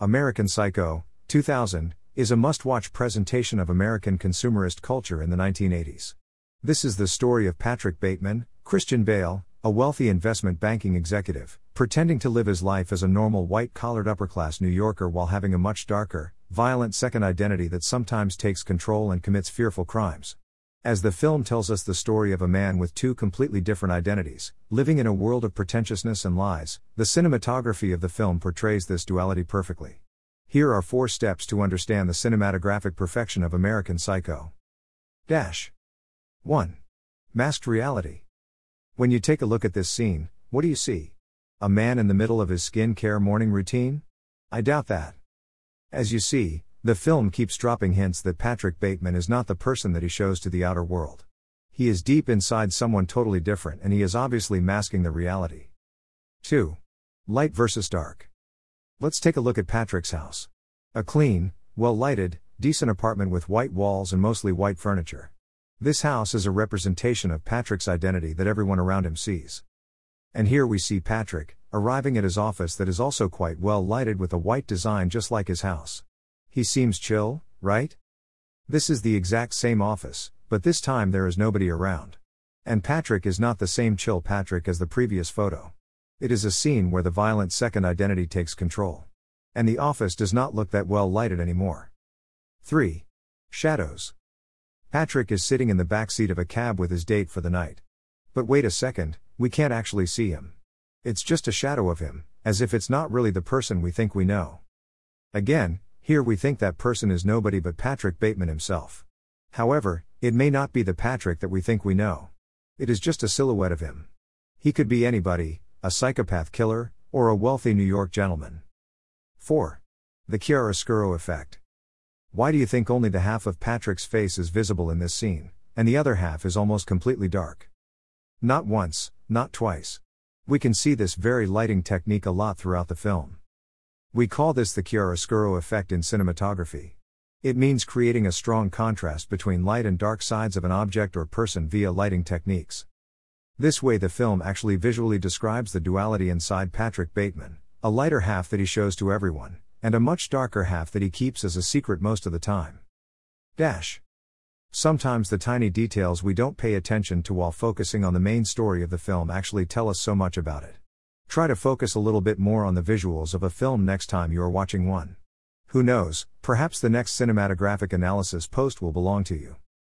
American Psycho, 2000, is a must watch presentation of American consumerist culture in the 1980s. This is the story of Patrick Bateman, Christian Bale, a wealthy investment banking executive, pretending to live his life as a normal white collared upper class New Yorker while having a much darker, violent second identity that sometimes takes control and commits fearful crimes. As the film tells us the story of a man with two completely different identities, living in a world of pretentiousness and lies, the cinematography of the film portrays this duality perfectly. Here are four steps to understand the cinematographic perfection of American Psycho. Dash 1. Masked reality. When you take a look at this scene, what do you see? A man in the middle of his skin care morning routine? I doubt that. As you see, the film keeps dropping hints that Patrick Bateman is not the person that he shows to the outer world. He is deep inside someone totally different and he is obviously masking the reality. 2. Light versus dark. Let's take a look at Patrick's house. A clean, well lighted, decent apartment with white walls and mostly white furniture. This house is a representation of Patrick's identity that everyone around him sees. And here we see Patrick, arriving at his office that is also quite well lighted with a white design just like his house. He seems chill, right? This is the exact same office, but this time there is nobody around. And Patrick is not the same chill Patrick as the previous photo. It is a scene where the violent second identity takes control. And the office does not look that well lighted anymore. 3. Shadows. Patrick is sitting in the back seat of a cab with his date for the night. But wait a second, we can't actually see him. It's just a shadow of him, as if it's not really the person we think we know. Again, here we think that person is nobody but Patrick Bateman himself. However, it may not be the Patrick that we think we know. It is just a silhouette of him. He could be anybody, a psychopath killer, or a wealthy New York gentleman. 4. The chiaroscuro effect. Why do you think only the half of Patrick's face is visible in this scene, and the other half is almost completely dark? Not once, not twice. We can see this very lighting technique a lot throughout the film. We call this the chiaroscuro effect in cinematography. It means creating a strong contrast between light and dark sides of an object or person via lighting techniques. This way, the film actually visually describes the duality inside Patrick Bateman a lighter half that he shows to everyone, and a much darker half that he keeps as a secret most of the time. Dash. Sometimes the tiny details we don't pay attention to while focusing on the main story of the film actually tell us so much about it. Try to focus a little bit more on the visuals of a film next time you are watching one. Who knows, perhaps the next cinematographic analysis post will belong to you.